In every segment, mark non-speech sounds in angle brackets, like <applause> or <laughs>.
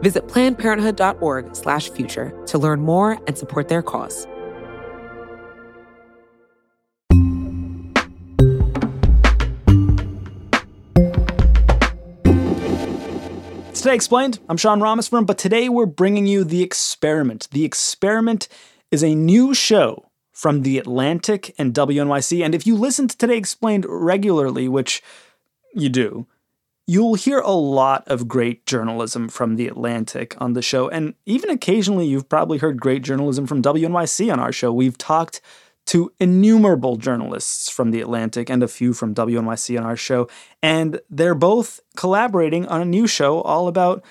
Visit plannedparenthood.org/future to learn more and support their cause. Today Explained, I'm Sean Rameswaram, but today we're bringing you The Experiment. The Experiment is a new show from The Atlantic and WNYC, and if you listen to Today Explained regularly, which you do, you'll hear a lot of great journalism from The Atlantic on the show, and even occasionally you've probably heard great journalism from WNYC on our show. We've talked to innumerable journalists from The Atlantic and a few from WNYC on our show, and they're both collaborating on a new show all about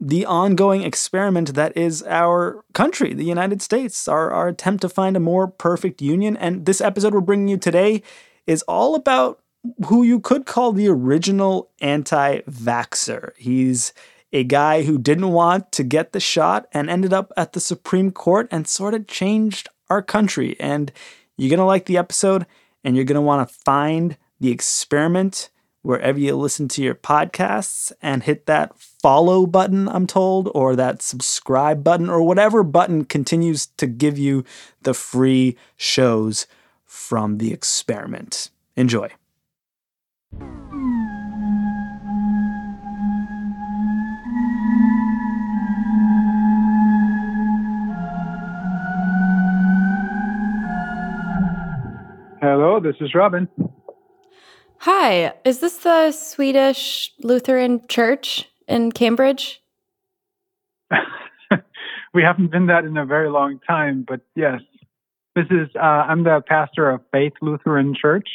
the ongoing experiment that is our country, the United States, our, our attempt to find a more perfect union. And this episode we're bringing you today is all about who you could call the original anti vaxxer. He's a guy who didn't want to get the shot and ended up at the Supreme Court and sort of changed our country. And you're going to like the episode and you're going to want to find the experiment wherever you listen to your podcasts and hit that follow button, I'm told, or that subscribe button, or whatever button continues to give you the free shows from the experiment. Enjoy. Hello, this is Robin. Hi, is this the Swedish Lutheran Church in Cambridge? <laughs> we haven't been that in a very long time, but yes. This is, uh, I'm the pastor of Faith Lutheran Church.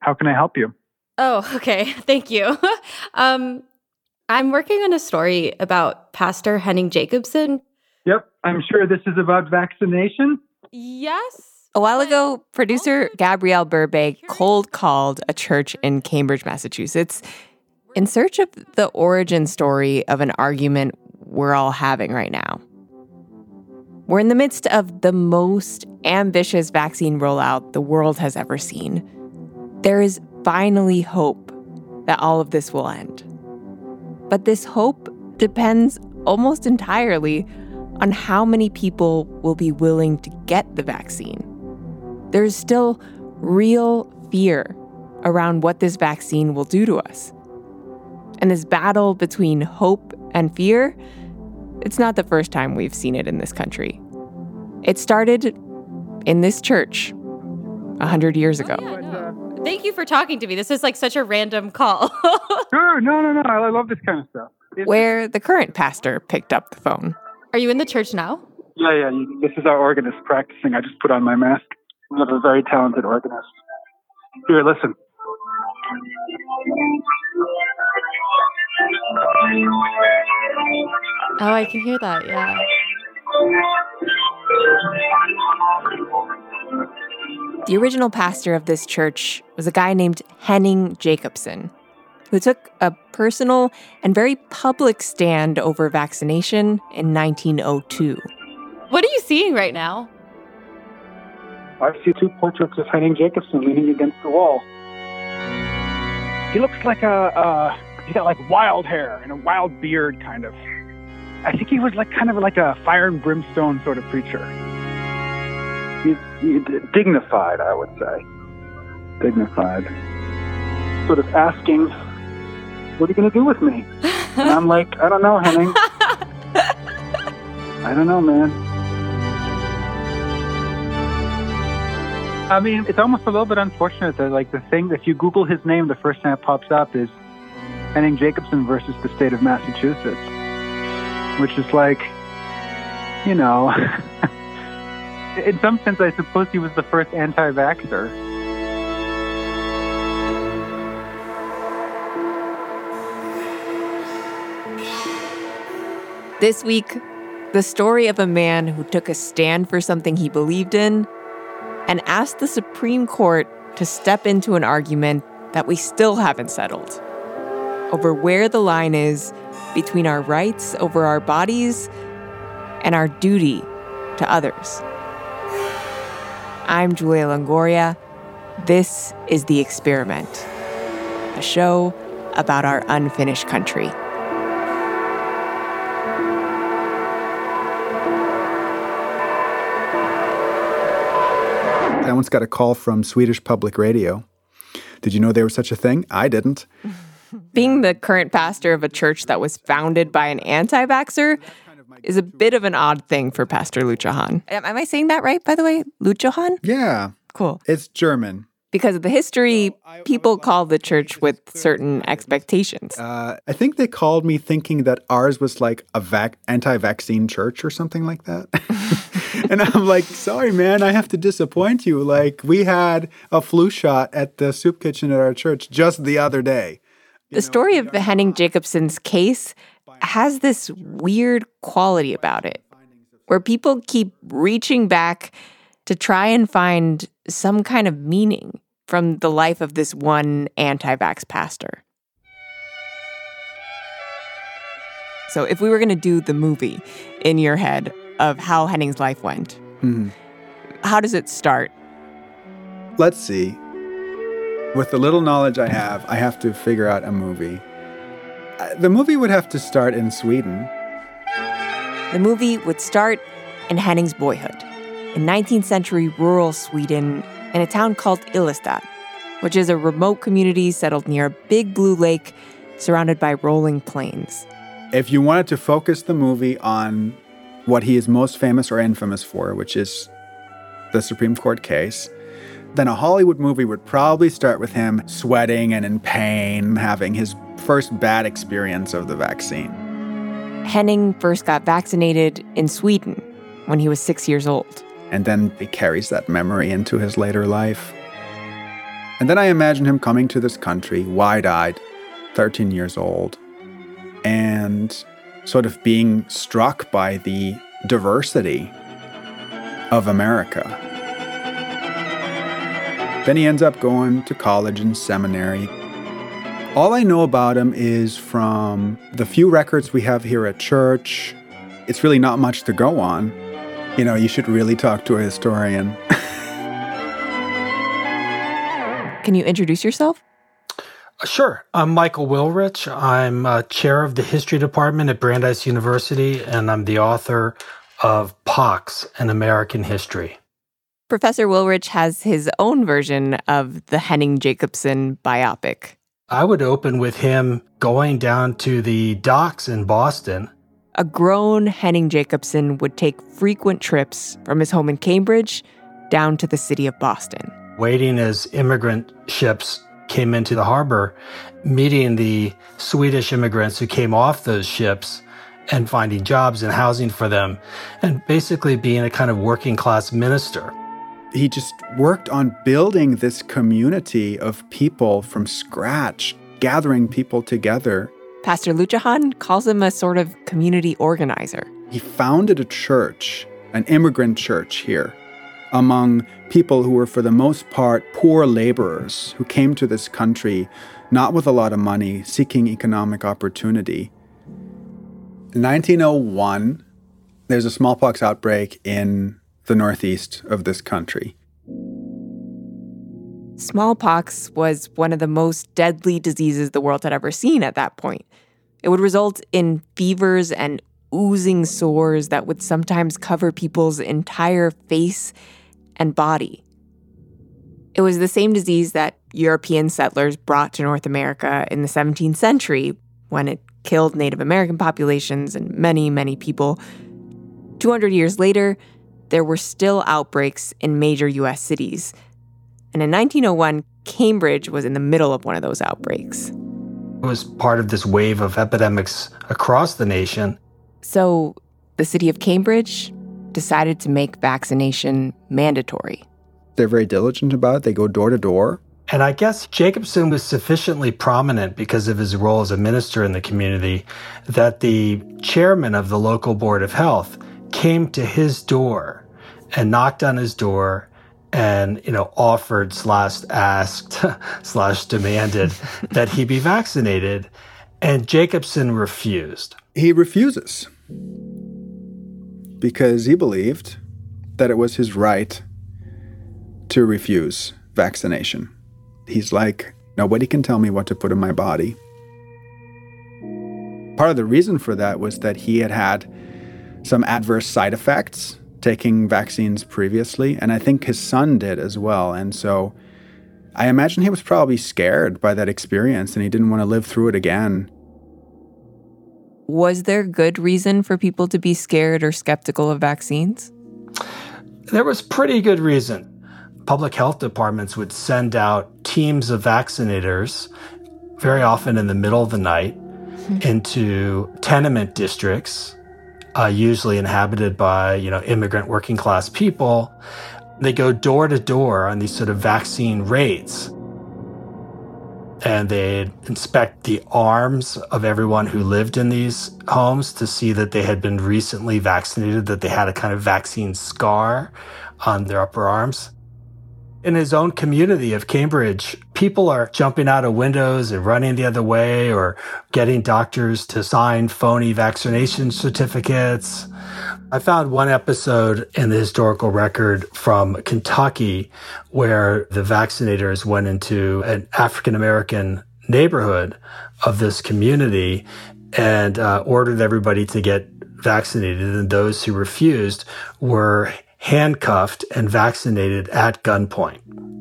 How can I help you? Oh, <laughs> okay. Thank you. <laughs> um, I'm working on a story about Pastor Henning Jacobson. Yep, I'm sure this is about vaccination. Yes. A while ago, producer Gabrielle Berbey cold called a church in Cambridge, Massachusetts, in search of the origin story of an argument we're all having right now. We're in the midst of the most ambitious vaccine rollout the world has ever seen. There is finally hope that all of this will end. But this hope depends almost entirely on how many people will be willing to get the vaccine. There's still real fear around what this vaccine will do to us. And this battle between hope and fear, it's not the first time we've seen it in this country. It started in this church a hundred years ago. Oh, yeah, no. Thank you for talking to me. This is like such a random call. sure, no, no, no. I love this kind of stuff. It's- Where the current pastor picked up the phone. Are you in the church now? Yeah, yeah. This is our organist practicing. I just put on my mask. We have a very talented organist. Here, listen. Oh, I can hear that. Yeah. The original pastor of this church was a guy named Henning Jacobson, who took a personal and very public stand over vaccination in 1902. What are you seeing right now? I see two portraits of Henning Jacobson leaning against the wall. He looks like a, uh, he's got like wild hair and a wild beard, kind of. I think he was like kind of like a fire and brimstone sort of preacher. He's, he's dignified, I would say. Dignified. Sort of asking what are you going to do with me? And I'm like, I don't know, Henning. <laughs> I don't know, man. I mean, it's almost a little bit unfortunate that, like, the thing, if you Google his name, the first thing that pops up is Henning Jacobson versus the state of Massachusetts, which is like, you know, <laughs> in some sense, I suppose he was the first anti vaxxer. This week, the story of a man who took a stand for something he believed in and asked the Supreme Court to step into an argument that we still haven't settled over where the line is between our rights over our bodies and our duty to others. I'm Julia Longoria. This is The Experiment, a show about our unfinished country. I once got a call from Swedish Public Radio. Did you know there was such a thing? I didn't. <laughs> Being the current pastor of a church that was founded by an anti vaxxer is a bit of an odd thing for Pastor Lutjohann. Am, am I saying that right, by the way? Lutjohann? Yeah, Cool. it's German. Because of the history, people call the church with certain expectations. Uh, I think they called me thinking that ours was like a vac- anti-vaccine church or something like that. <laughs> and I'm like, sorry, man, I have to disappoint you. Like, we had a flu shot at the soup kitchen at our church just the other day. The story of the Henning Jacobson's case has this weird quality about it, where people keep reaching back to try and find some kind of meaning from the life of this one anti vax pastor. So, if we were going to do the movie in your head of how Henning's life went, mm-hmm. how does it start? Let's see. With the little knowledge I have, I have to figure out a movie. Uh, The movie would have to start in Sweden. The movie would start in Henning's boyhood, in 19th century rural Sweden, in a town called Yllestad, which is a remote community settled near a big blue lake surrounded by rolling plains. If you wanted to focus the movie on what he is most famous or infamous for, which is the Supreme Court case, then a Hollywood movie would probably start with him sweating and in pain, having his first bad experience of the vaccine. Henning first got vaccinated in Sweden when he was six years old. And then he carries that memory into his later life. And then I imagine him coming to this country, wide eyed, 13 years old, and sort of being struck by the diversity of America. Then he ends up going to college and seminary. All I know about him is from the few records we have here at church. It's really not much to go on. You know, you should really talk to a historian. <laughs> Can you introduce yourself? Sure. I'm Michael Willrich. I'm uh, chair of the history department at Brandeis University, and I'm the author of Pox, an American History. Professor Willrich has his own version of the Henning Jacobson biopic. I would open with him going down to the docks in Boston. A grown Henning Jacobson would take frequent trips from his home in Cambridge down to the city of Boston. waiting as immigrant ships came into the harbor, meeting the Swedish immigrants who came off those ships and finding jobs and housing for them, and basically being a kind of working class minister. He just worked on building this community of people from scratch, gathering people together. Pastor Lutjohann calls him a sort of community organizer. He founded a church, an immigrant church here, among people who were, for the most part, poor laborers who came to this country not with a lot of money, seeking economic opportunity. In 1901, there's a smallpox outbreak in the northeast of this country. Smallpox was one of the most deadly diseases the world had ever seen at that point. It would result in fevers and oozing sores that would sometimes cover people's entire face and body. It was the same disease that European settlers brought to North America in the 17th century when it killed Native American populations and many, many people. 200 years later, there were still outbreaks in major US cities. And in 1901, Cambridge was in the middle of one of those outbreaks. It was part of this wave of epidemics across the nation. So the city of Cambridge decided to make vaccination mandatory. They're very diligent about it. They go door to door. And I guess Jacobson was sufficiently prominent because of his role as a minister in the community that the chairman of the local board of health came to his door and knocked on his door and you know offered slash asked <laughs> slash demanded <laughs> that he be vaccinated and jacobson refused. He refuses. Because he believed that it was his right to refuse vaccination. He's like nobody can tell me what to put in my body. Part of the reason for that was that he had had some adverse side effects taking vaccines previously, and I think his son did as well. And so I imagine he was probably scared by that experience and he didn't want to live through it again. Was there good reason for people to be scared or skeptical of vaccines? There was pretty good reason. Public health departments would send out teams of vaccinators, very often in the middle of the night, mm-hmm. into tenement districts uh, usually inhabited by you know immigrant working class people. They go door to door on these sort of vaccine raids. And they inspect the arms of everyone who lived in these homes to see that they had been recently vaccinated, that they had a kind of vaccine scar on their upper arms in his own community of Cambridge, people are jumping out of windows and running the other way or getting doctors to sign phony vaccination certificates. I found one episode in the historical record from Kentucky where the vaccinators went into an African American neighborhood of this community and uh, ordered everybody to get vaccinated. And those who refused were handcuffed and vaccinated at gunpoint.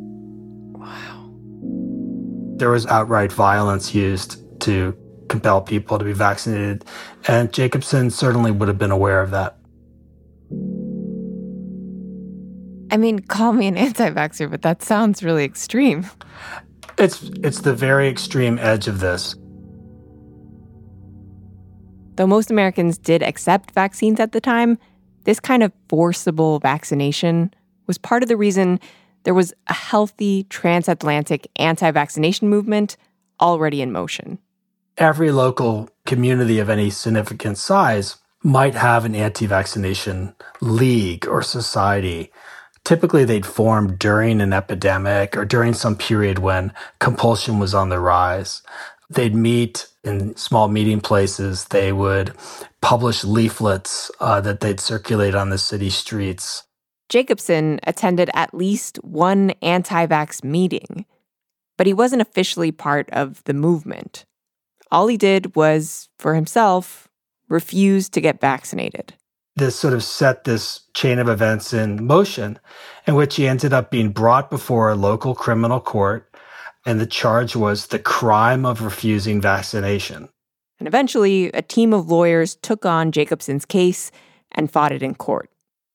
Wow. There was outright violence used to compel people to be vaccinated, and Jacobson certainly would have been aware of that. I mean, call me an anti-vaxxer, but that sounds really extreme. It's it's the very extreme edge of this. Though most Americans did accept vaccines at the time, this kind of forcible vaccination was part of the reason there was a healthy transatlantic anti vaccination movement already in motion. Every local community of any significant size might have an anti vaccination league or society. Typically, they'd form during an epidemic or during some period when compulsion was on the rise. They'd meet in small meeting places. They would publish leaflets uh, that they'd circulate on the city streets. Jacobson attended at least one anti vax meeting, but he wasn't officially part of the movement. All he did was, for himself, refuse to get vaccinated. This sort of set this chain of events in motion, in which he ended up being brought before a local criminal court and the charge was the crime of refusing vaccination. And eventually, a team of lawyers took on Jacobson's case and fought it in court.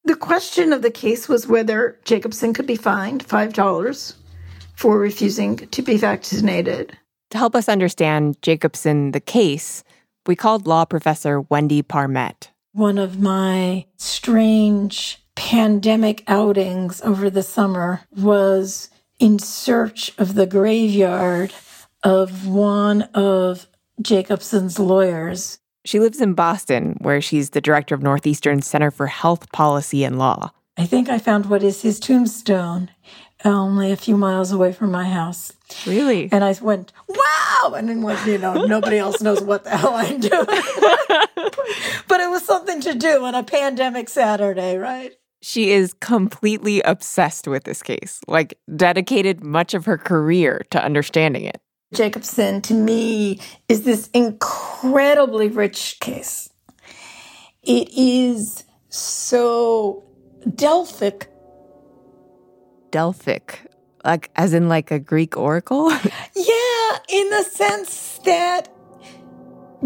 The question of the case was whether Jacobson could be fined $5 for refusing to be vaccinated. To help us understand Jacobson, the case, we called law professor Wendy Parmet. One of my strange pandemic outings over the summer was in search of the graveyard of one of Jacobson's lawyers. She lives in Boston, where she's the director of Northeastern Center for Health Policy and Law. I think I found what is his tombstone only a few miles away from my house. Really? And I went, wow! And then, like, you know, <laughs> nobody else knows what the hell I'm doing. <laughs> but it was something to do on a pandemic Saturday, right? She is completely obsessed with this case, like, dedicated much of her career to understanding it. Jacobson, to me, is this incredibly rich case. It is so Delphic. Delphic, Like, as in, like a Greek oracle? <laughs> yeah, in the sense that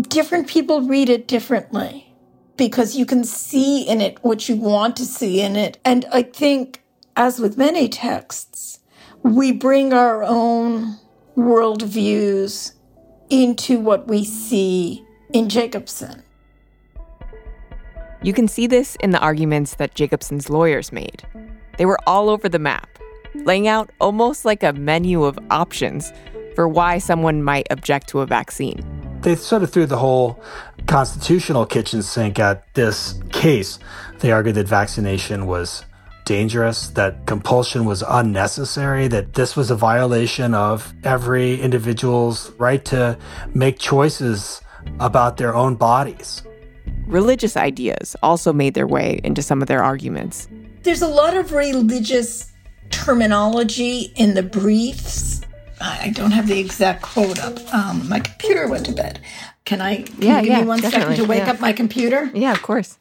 different people read it differently because you can see in it what you want to see in it. And I think, as with many texts, we bring our own worldviews into what we see in Jacobson. You can see this in the arguments that Jacobson's lawyers made. They were all over the map, laying out almost like a menu of options for why someone might object to a vaccine. They sort of threw the whole constitutional kitchen sink at this case. They argued that vaccination was dangerous, that compulsion was unnecessary, that this was a violation of every individual's right to make choices about their own bodies. Religious ideas also made their way into some of their arguments. There's a lot of religious terminology in the briefs. I don't have the exact quote up. Um, my computer went to bed. Can I? Can yeah, you give yeah, me one second to wake yeah. up my computer? Yeah, of course.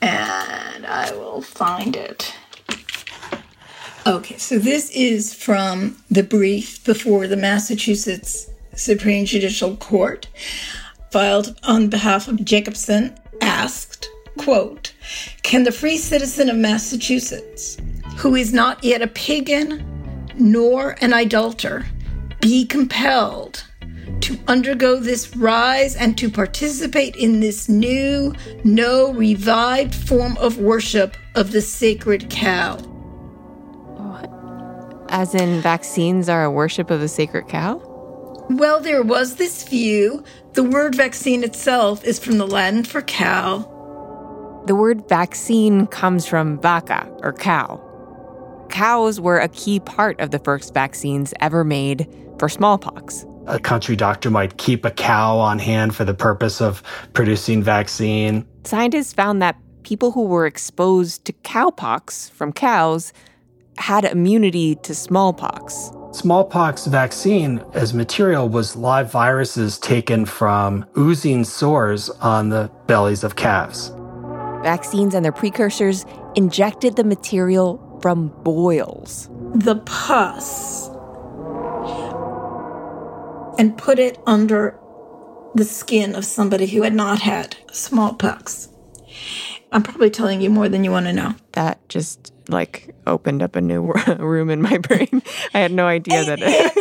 And I will find it. Okay, so this is from the brief before the Massachusetts Supreme Judicial Court, filed on behalf of Jacobson, asked, quote, Can the free citizen of Massachusetts, who is not yet a pagan nor an idolater, be compelled to undergo this rise and to participate in this new, no revived form of worship of the sacred cow? As in, vaccines are a worship of the sacred cow? Well, there was this view. The word vaccine itself is from the Latin for cow. The word vaccine comes from vacca, or cow. Cows were a key part of the first vaccines ever made for smallpox. A country doctor might keep a cow on hand for the purpose of producing vaccine. Scientists found that people who were exposed to cowpox from cows had immunity to smallpox. Smallpox vaccine as material was live viruses taken from oozing sores on the bellies of calves. Vaccines and their precursors injected the material from boils. The pus. And put it under the skin of somebody who had not had smallpox. I'm probably telling you more than you want to know. That just like opened up a new <laughs> room in my brain. I had no idea and, that.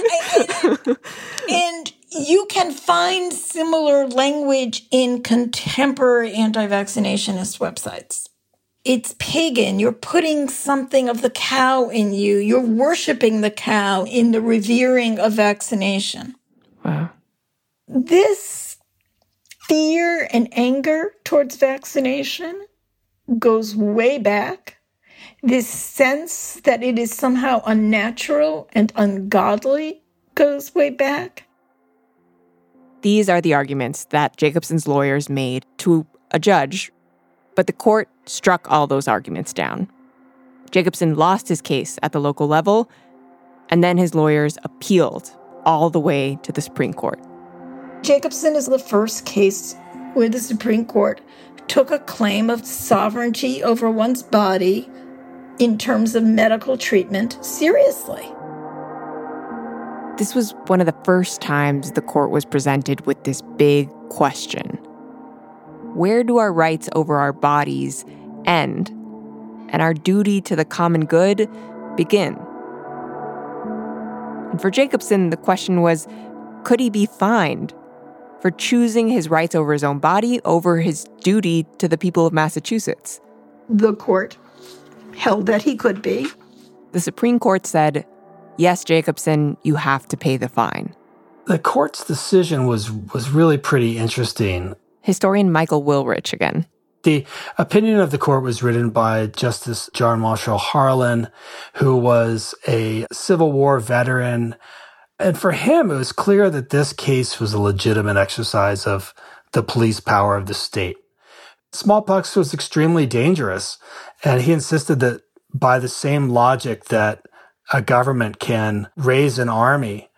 and, and, <laughs> and, you can find similar language in contemporary anti-vaccinationist websites. It's pagan. You're putting something of the cow in you. You're worshiping the cow in the revering of vaccination. Wow. This fear and anger towards vaccination goes way back. This sense that it is somehow unnatural and ungodly goes way back. These are the arguments that Jacobson's lawyers made to a judge, but the court struck all those arguments down. Jacobson lost his case at the local level, and then his lawyers appealed all the way to the Supreme Court. Jacobson is the first case where the Supreme Court took a claim of sovereignty over one's body in terms of medical treatment seriously. This was one of the first times the court was presented with this big question Where do our rights over our bodies end and our duty to the common good begin? And for Jacobson, the question was could he be fined for choosing his rights over his own body over his duty to the people of Massachusetts? The court held that he could be. The Supreme Court said, yes, Jacobson, you have to pay the fine. The court's decision was was really pretty interesting. Historian Michael Willrich again. The opinion of the court was written by Justice John Marshall Harlan, who was a Civil War veteran. And for him, it was clear that this case was a legitimate exercise of the police power of the state. Smallpox was extremely dangerous, and he insisted that by the same logic that a government can raise an army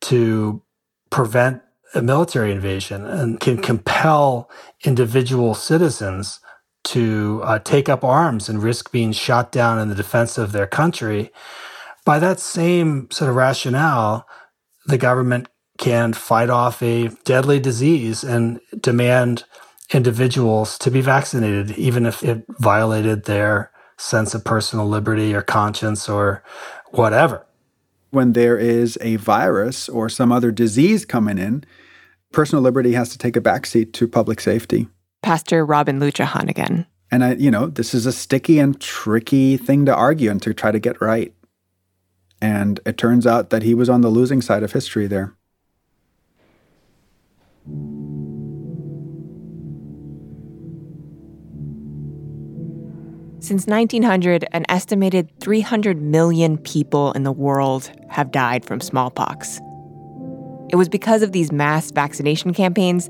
to prevent a military invasion and can compel individual citizens to uh, take up arms and risk being shot down in the defense of their country, By that same sort of rationale, the government can fight off a deadly disease and demand individuals to be vaccinated, even if it violated their sense of personal liberty or conscience or whatever. When there is a virus or some other disease coming in, personal liberty has to take a backseat to public safety. Pastor Robin Lutjohann again. And I, you know, this is a sticky and tricky thing to argue and to try to get right. And it turns out that he was on the losing side of history there. Since 1900, an estimated 300 million people in the world have died from smallpox. It was because of these mass vaccination campaigns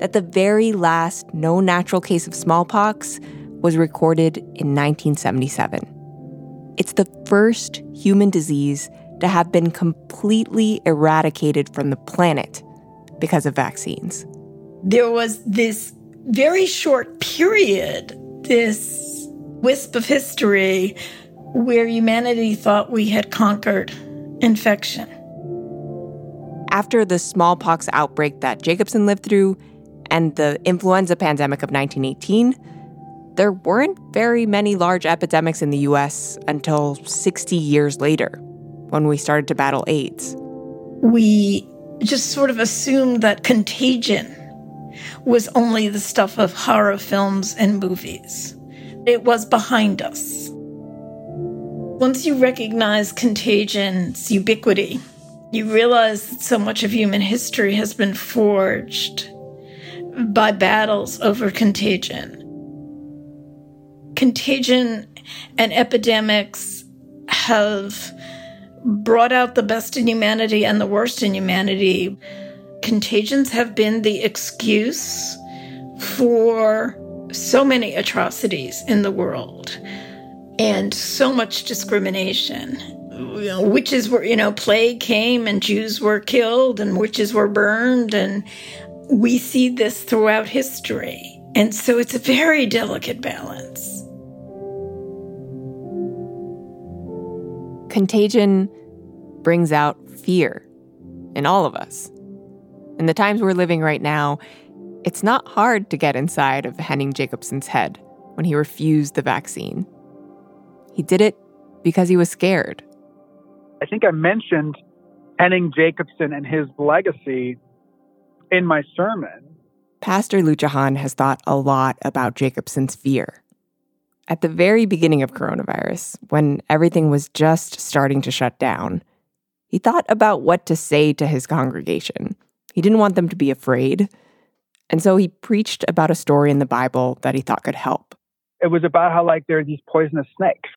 that the very last known natural case of smallpox was recorded in 1977. It's the first human disease to have been completely eradicated from the planet because of vaccines. There was this very short period, this wisp of history, where humanity thought we had conquered infection. After the smallpox outbreak that Jacobson lived through and the influenza pandemic of 1918, there weren't very many large epidemics in the US until 60 years later, when we started to battle AIDS. We just sort of assumed that contagion was only the stuff of horror films and movies. It was behind us. Once you recognize contagion's ubiquity, you realize that so much of human history has been forged by battles over contagion. Contagion and epidemics have brought out the best in humanity and the worst in humanity. Contagions have been the excuse for so many atrocities in the world and so much discrimination. You know, witches were, you know, plague came and Jews were killed and witches were burned. And we see this throughout history. And so it's a very delicate balance. Contagion brings out fear in all of us. In the times we're living right now, it's not hard to get inside of Henning Jacobson's head when he refused the vaccine. He did it because he was scared. I think I mentioned Henning Jacobson and his legacy in my sermon. Pastor Lutjohann has thought a lot about Jacobson's fear. At the very beginning of coronavirus, when everything was just starting to shut down, he thought about what to say to his congregation. He didn't want them to be afraid. And so he preached about a story in the Bible that he thought could help. It was about how, like, there are these poisonous snakes.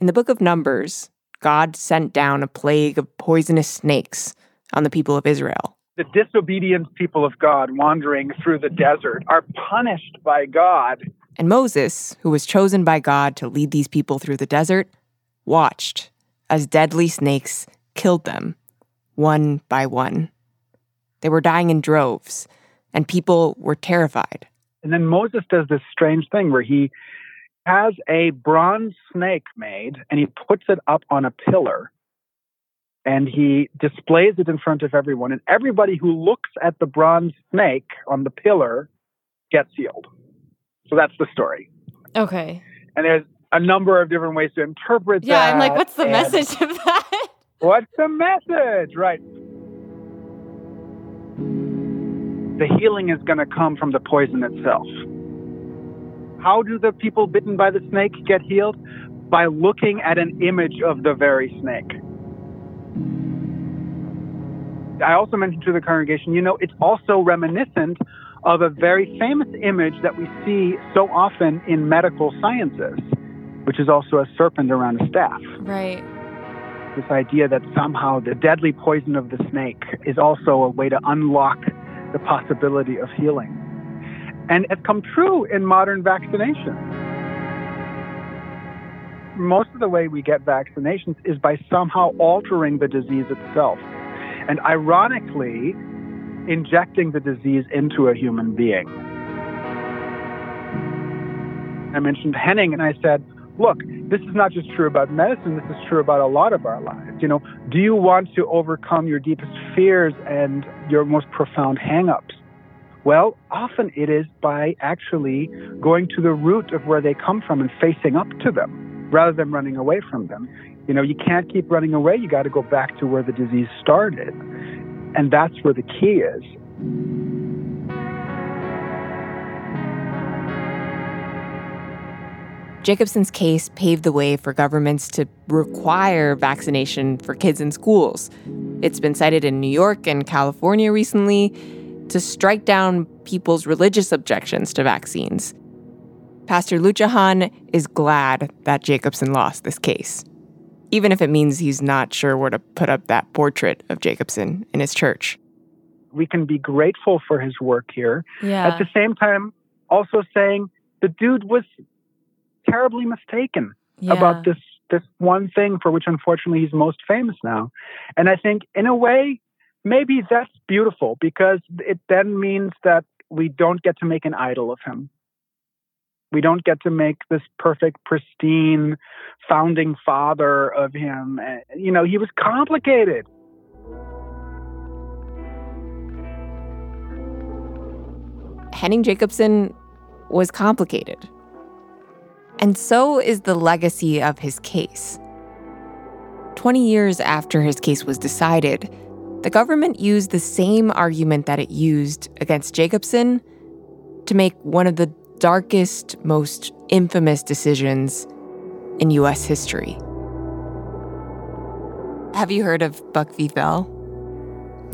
In the book of Numbers, God sent down a plague of poisonous snakes on the people of Israel. The disobedient people of God wandering through the desert are punished by God. And Moses, who was chosen by God to lead these people through the desert, watched as deadly snakes killed them, one by one. They were dying in droves and people were terrified. And then Moses does this strange thing where he has a bronze snake made and he puts it up on a pillar and he displays it in front of everyone. And everybody who looks at the bronze snake on the pillar gets healed. So that's the story. Okay. And there's a number of different ways to interpret yeah, that. Yeah, I'm like, what's the message of that? <laughs> What's the message? Right. the healing is going to come from the poison itself. How do the people bitten by the snake get healed? By looking at an image of the very snake. I also mentioned to the congregation, you know, it's also reminiscent of a very famous image that we see so often in medical sciences, which is also a serpent around a staff. Right. This idea that somehow the deadly poison of the snake is also a way to unlock the possibility of healing. And it's come true in modern vaccination. Most of the way we get vaccinations is by somehow altering the disease itself. And ironically, injecting the disease into a human being. I mentioned Henning, and I said, look, this is not just true about medicine, this is true about a lot of our lives. You know, do you want to overcome your deepest fears and your most profound hangups? Well, often it is by actually going to the root of where they come from and facing up to them rather than running away from them. You know, you can't keep running away. You got to go back to where the disease started. And that's where the key is. Jacobson's case paved the way for governments to require vaccination for kids in schools. It's been cited in New York and California recently to strike down people's religious objections to vaccines. Pastor Lutjohann is glad that Jacobson lost this case, even if it means he's not sure where to put up that portrait of Jacobson in his church. We can be grateful for his work here. Yeah. At the same time, also saying the dude was terribly mistaken Yeah. about this this one thing for which unfortunately he's most famous now. And I think in a way, maybe that's beautiful because it then means that we don't get to make an idol of him. We don't get to make this perfect, pristine founding father of him. You know, he was complicated. Henning Jacobson was complicated. And so is the legacy of his case. 20 years after his case was decided, the government used the same argument that it used against Jacobson to make one of the darkest, most infamous decisions in US history. Have you heard of Buck v. Bell?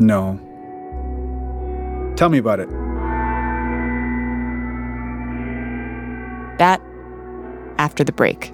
No. Tell me about it. That after the break.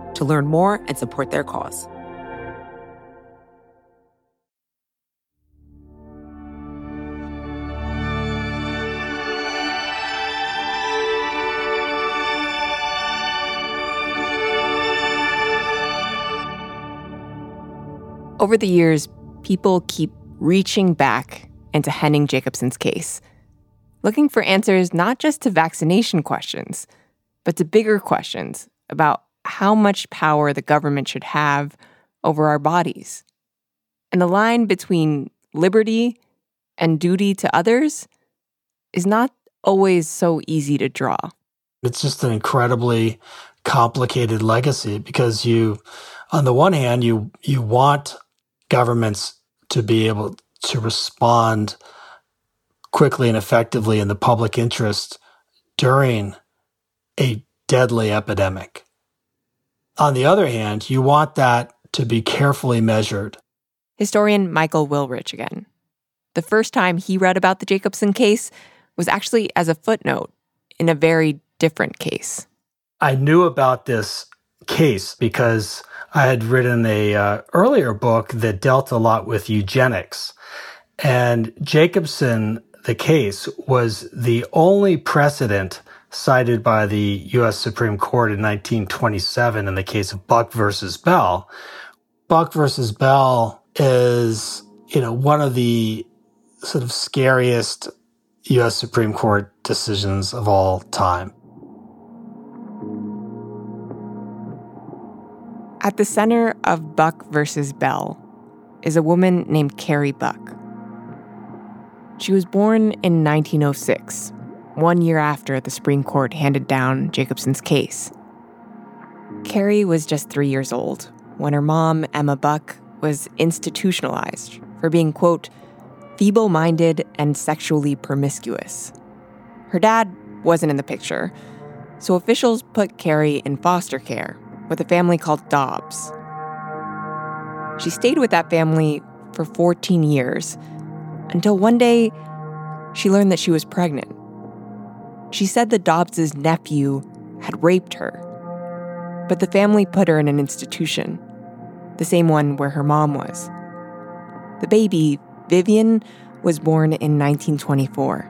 to learn more and support their cause. Over the years, people keep reaching back into Henning Jacobson's case, looking for answers not just to vaccination questions, but to bigger questions about how much power the government should have over our bodies. And the line between liberty and duty to others is not always so easy to draw. It's just an incredibly complicated legacy because you, on the one hand, you you want governments to be able to respond quickly and effectively in the public interest during a deadly epidemic. On the other hand, you want that to be carefully measured. Historian Michael Willrich again. The first time he read about the Jacobson case was actually as a footnote in a very different case. I knew about this case because I had written a uh, earlier book that dealt a lot with eugenics. And Jacobson, the case, was the only precedent cited by the U.S. Supreme Court in 1927 in the case of Buck versus Bell. Buck versus Bell is, you know, one of the sort of scariest U.S. Supreme Court decisions of all time. At the center of Buck versus Bell is a woman named Carrie Buck. She was born in 1906, one year after the Supreme Court handed down Jacobson's case. Carrie was just three years old when her mom, Emma Buck, was institutionalized for being, quote, feeble minded and sexually promiscuous. Her dad wasn't in the picture, so officials put Carrie in foster care with a family called Dobbs. She stayed with that family for 14 years until one day she learned that she was pregnant. She said that Dobbs's nephew had raped her, but the family put her in an institution, the same one where her mom was. The baby, Vivian, was born in 1924.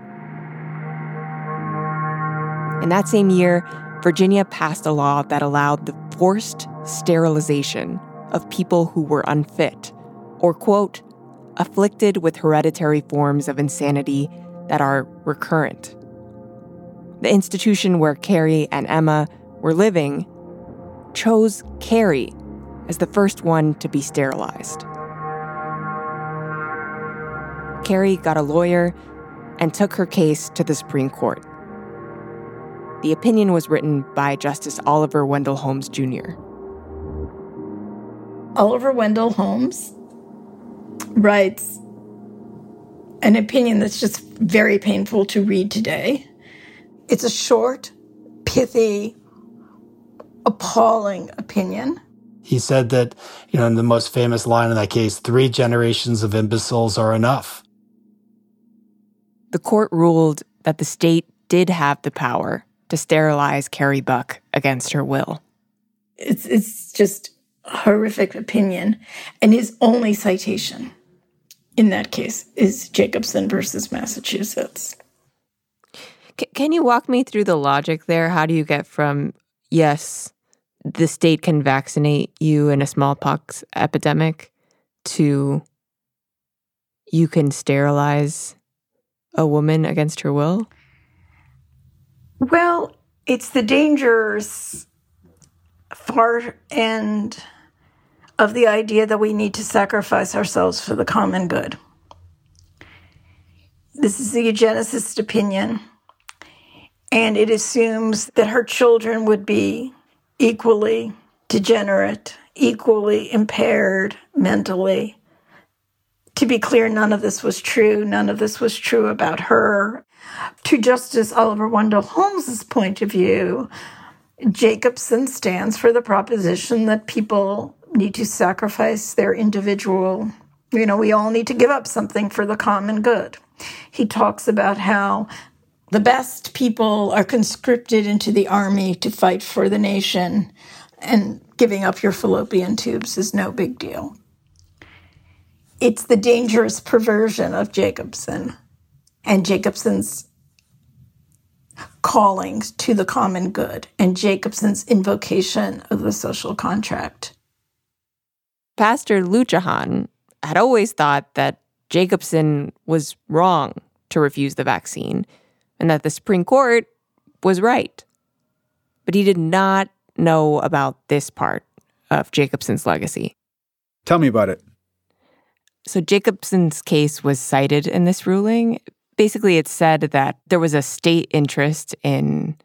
In that same year, Virginia passed a law that allowed the forced sterilization of people who were unfit or, quote, afflicted with hereditary forms of insanity that are recurrent. The institution where Carrie and Emma were living chose Carrie as the first one to be sterilized. Carrie got a lawyer and took her case to the Supreme Court. The opinion was written by Justice Oliver Wendell Holmes Jr. Oliver Wendell Holmes writes an opinion that's just very painful to read today. It's a short, pithy, appalling opinion. He said that, you know, in the most famous line in that case, three generations of imbeciles are enough. The court ruled that the state did have the power to sterilize Carrie Buck against her will. It's it's just a horrific opinion, and his only citation in that case is Jacobson versus Massachusetts. Can you walk me through the logic there? How do you get from yes, the state can vaccinate you in a smallpox epidemic to you can sterilize a woman against her will? Well, it's the dangers far end of the idea that we need to sacrifice ourselves for the common good. This is the eugenicist opinion, and it assumes that her children would be equally degenerate, equally impaired mentally. To be clear, none of this was true. None of this was true about her. To Justice Oliver Wendell Holmes's point of view, Jacobson stands for the proposition that people need to sacrifice their individual, you know, we all need to give up something for the common good. He talks about how the best people are conscripted into the army to fight for the nation, and giving up your fallopian tubes is no big deal. It's the dangerous perversion of Jacobson and Jacobson's callings to the common good and Jacobson's invocation of the social contract. Pastor Lutjohann had always thought that Jacobson was wrong to refuse the vaccine and that the Supreme Court was right. But he did not know about this part of Jacobson's legacy. Tell me about it. So, Jacobson's case was cited in this ruling. Basically, it said that there was a state interest in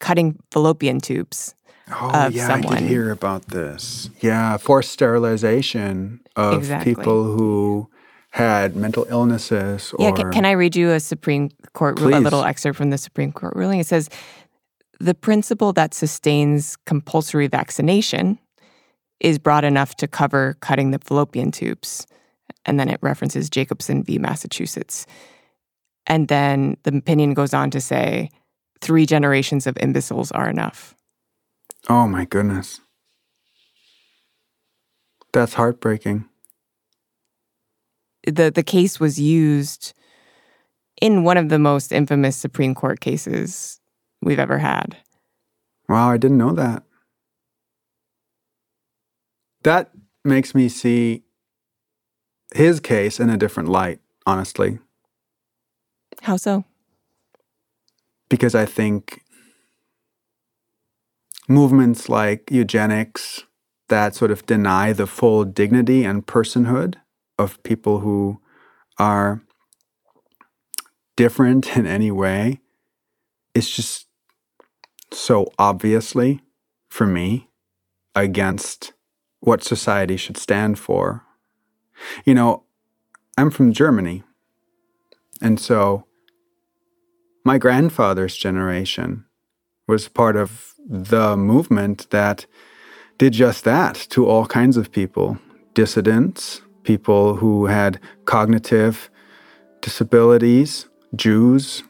cutting fallopian tubes Oh, of yeah, someone. I did hear about this. Yeah, forced sterilization of Exactly. people who had mental illnesses or Yeah, can, can I read you a Supreme Court ru- a little excerpt from the Supreme Court ruling? It says the principle that sustains compulsory vaccination is broad enough to cover cutting the fallopian tubes. And then it references Jacobson v. Massachusetts. And then the opinion goes on to say three generations of imbeciles are enough. Oh my goodness. That's heartbreaking. The the case was used in one of the most infamous Supreme Court cases we've ever had. Wow, I didn't know that. That makes me see his case in a different light, honestly. How so? Because I think movements like eugenics that sort of deny the full dignity and personhood of people who are different <laughs> in any way is just so obviously, for me, against what society should stand for. You know, I'm from Germany. And so my grandfather's generation was part of the movement that did just that to all kinds of people dissidents, people who had cognitive disabilities, Jews.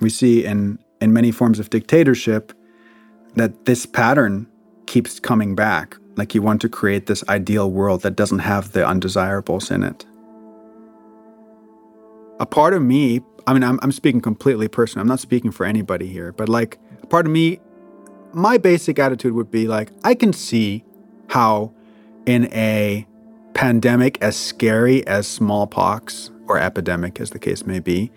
We see in, in many forms of dictatorship that this pattern keeps coming back. Like you want to create this ideal world that doesn't have the undesirables in it. A part of me, I mean, I'm, I'm speaking completely personal, I'm not speaking for anybody here, but like a part of me, my basic attitude would be like, I can see how in a pandemic as scary as smallpox or epidemic, as the case may be,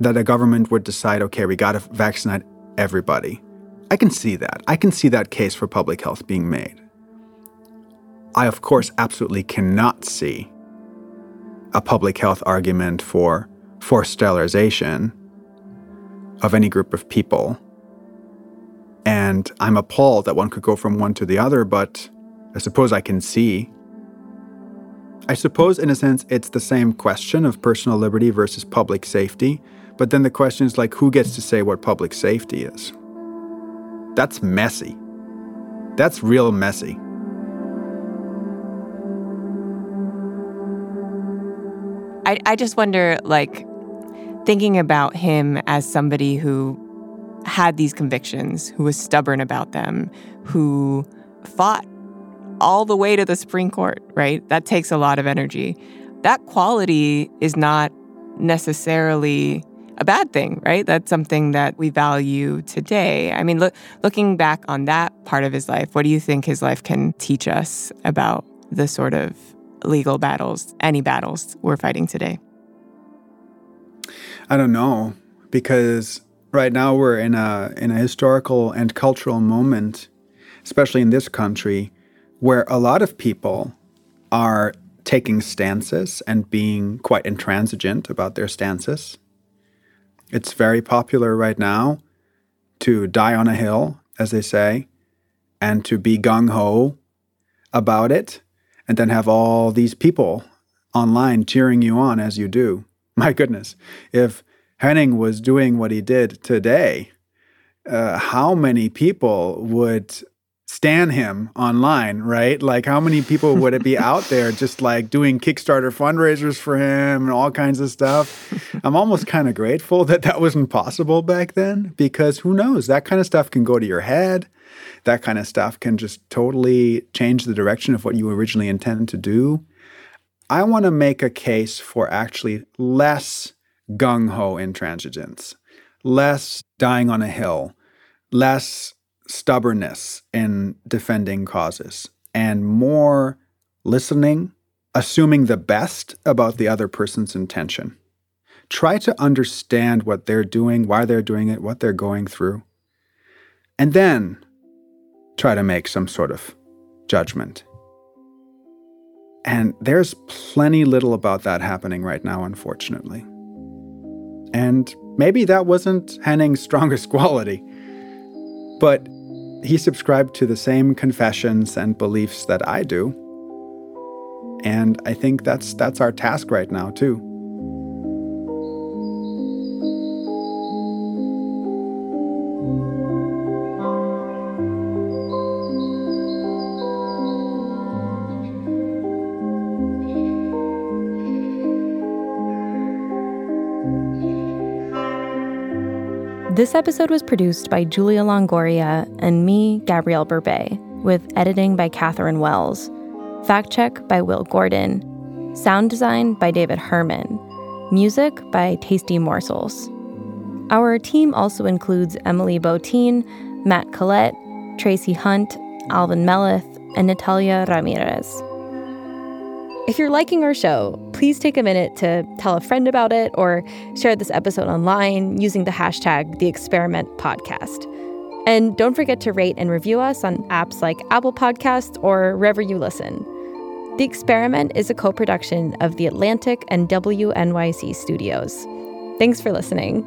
that a government would decide, okay, we got to vaccinate everybody. I can see that. I can see that case for public health being made. I, of course, absolutely cannot see a public health argument for forced sterilization of any group of people. And I'm appalled that one could go from one to the other, but I suppose I can see. I suppose, in a sense, it's the same question of personal liberty versus public safety, but then the question is like, who gets to say what public safety is? That's messy. That's real messy. I, I just wonder, like, thinking about him as somebody who had these convictions, who was stubborn about them, who fought all the way to the Supreme Court, right? That takes a lot of energy. That quality is not necessarily a bad thing, right? That's something that we value today. I mean, look, looking back on that part of his life, what do you think his life can teach us about the sort of legal battles, any battles we're fighting today? I don't know because right now we're in a in a historical and cultural moment, especially in this country, where a lot of people are taking stances and being quite intransigent about their stances. It's very popular right now to die on a hill, as they say, and to be gung ho about it, and then have all these people online cheering you on as you do. <laughs> My goodness, if Henning was doing what he did today, uh, how many people would stand him online, right? Like, how many people would it be <laughs> out there just like doing Kickstarter fundraisers for him and all kinds of stuff? I'm almost kind of grateful that that wasn't possible back then because who knows? That kind of stuff can go to your head. That kind of stuff can just totally change the direction of what you originally intended to do. I want to make a case for actually less gung ho intransigence, less dying on a hill, less stubbornness in defending causes, and more listening, assuming the best about the other person's intention. Try to understand what they're doing, why they're doing it, what they're going through, and then try to make some sort of judgment. And there's plenty little about that happening right now, unfortunately. And maybe that wasn't Henning's <laughs> strongest quality. But he subscribed to the same confessions and beliefs that I do. And I think that's that's our task right now too. This episode was produced by Julia Longoria and me, Gabrielle Berbey, with editing by Catherine Wells, fact check by Will Gordon, sound design by David Herman, music by Tasty Morsels. Our team also includes Emily Botein, Matt Collette, Tracy Hunt, Alvin Melathe, and Natalia Ramirez. If you're liking our show, please take a minute to tell a friend about it or share this episode online using the hashtag the experiment podcast. And don't forget to rate and review us on apps like Apple Podcasts or wherever you listen. The Experiment is a co production of The Atlantic and WNYC Studios. Thanks for listening.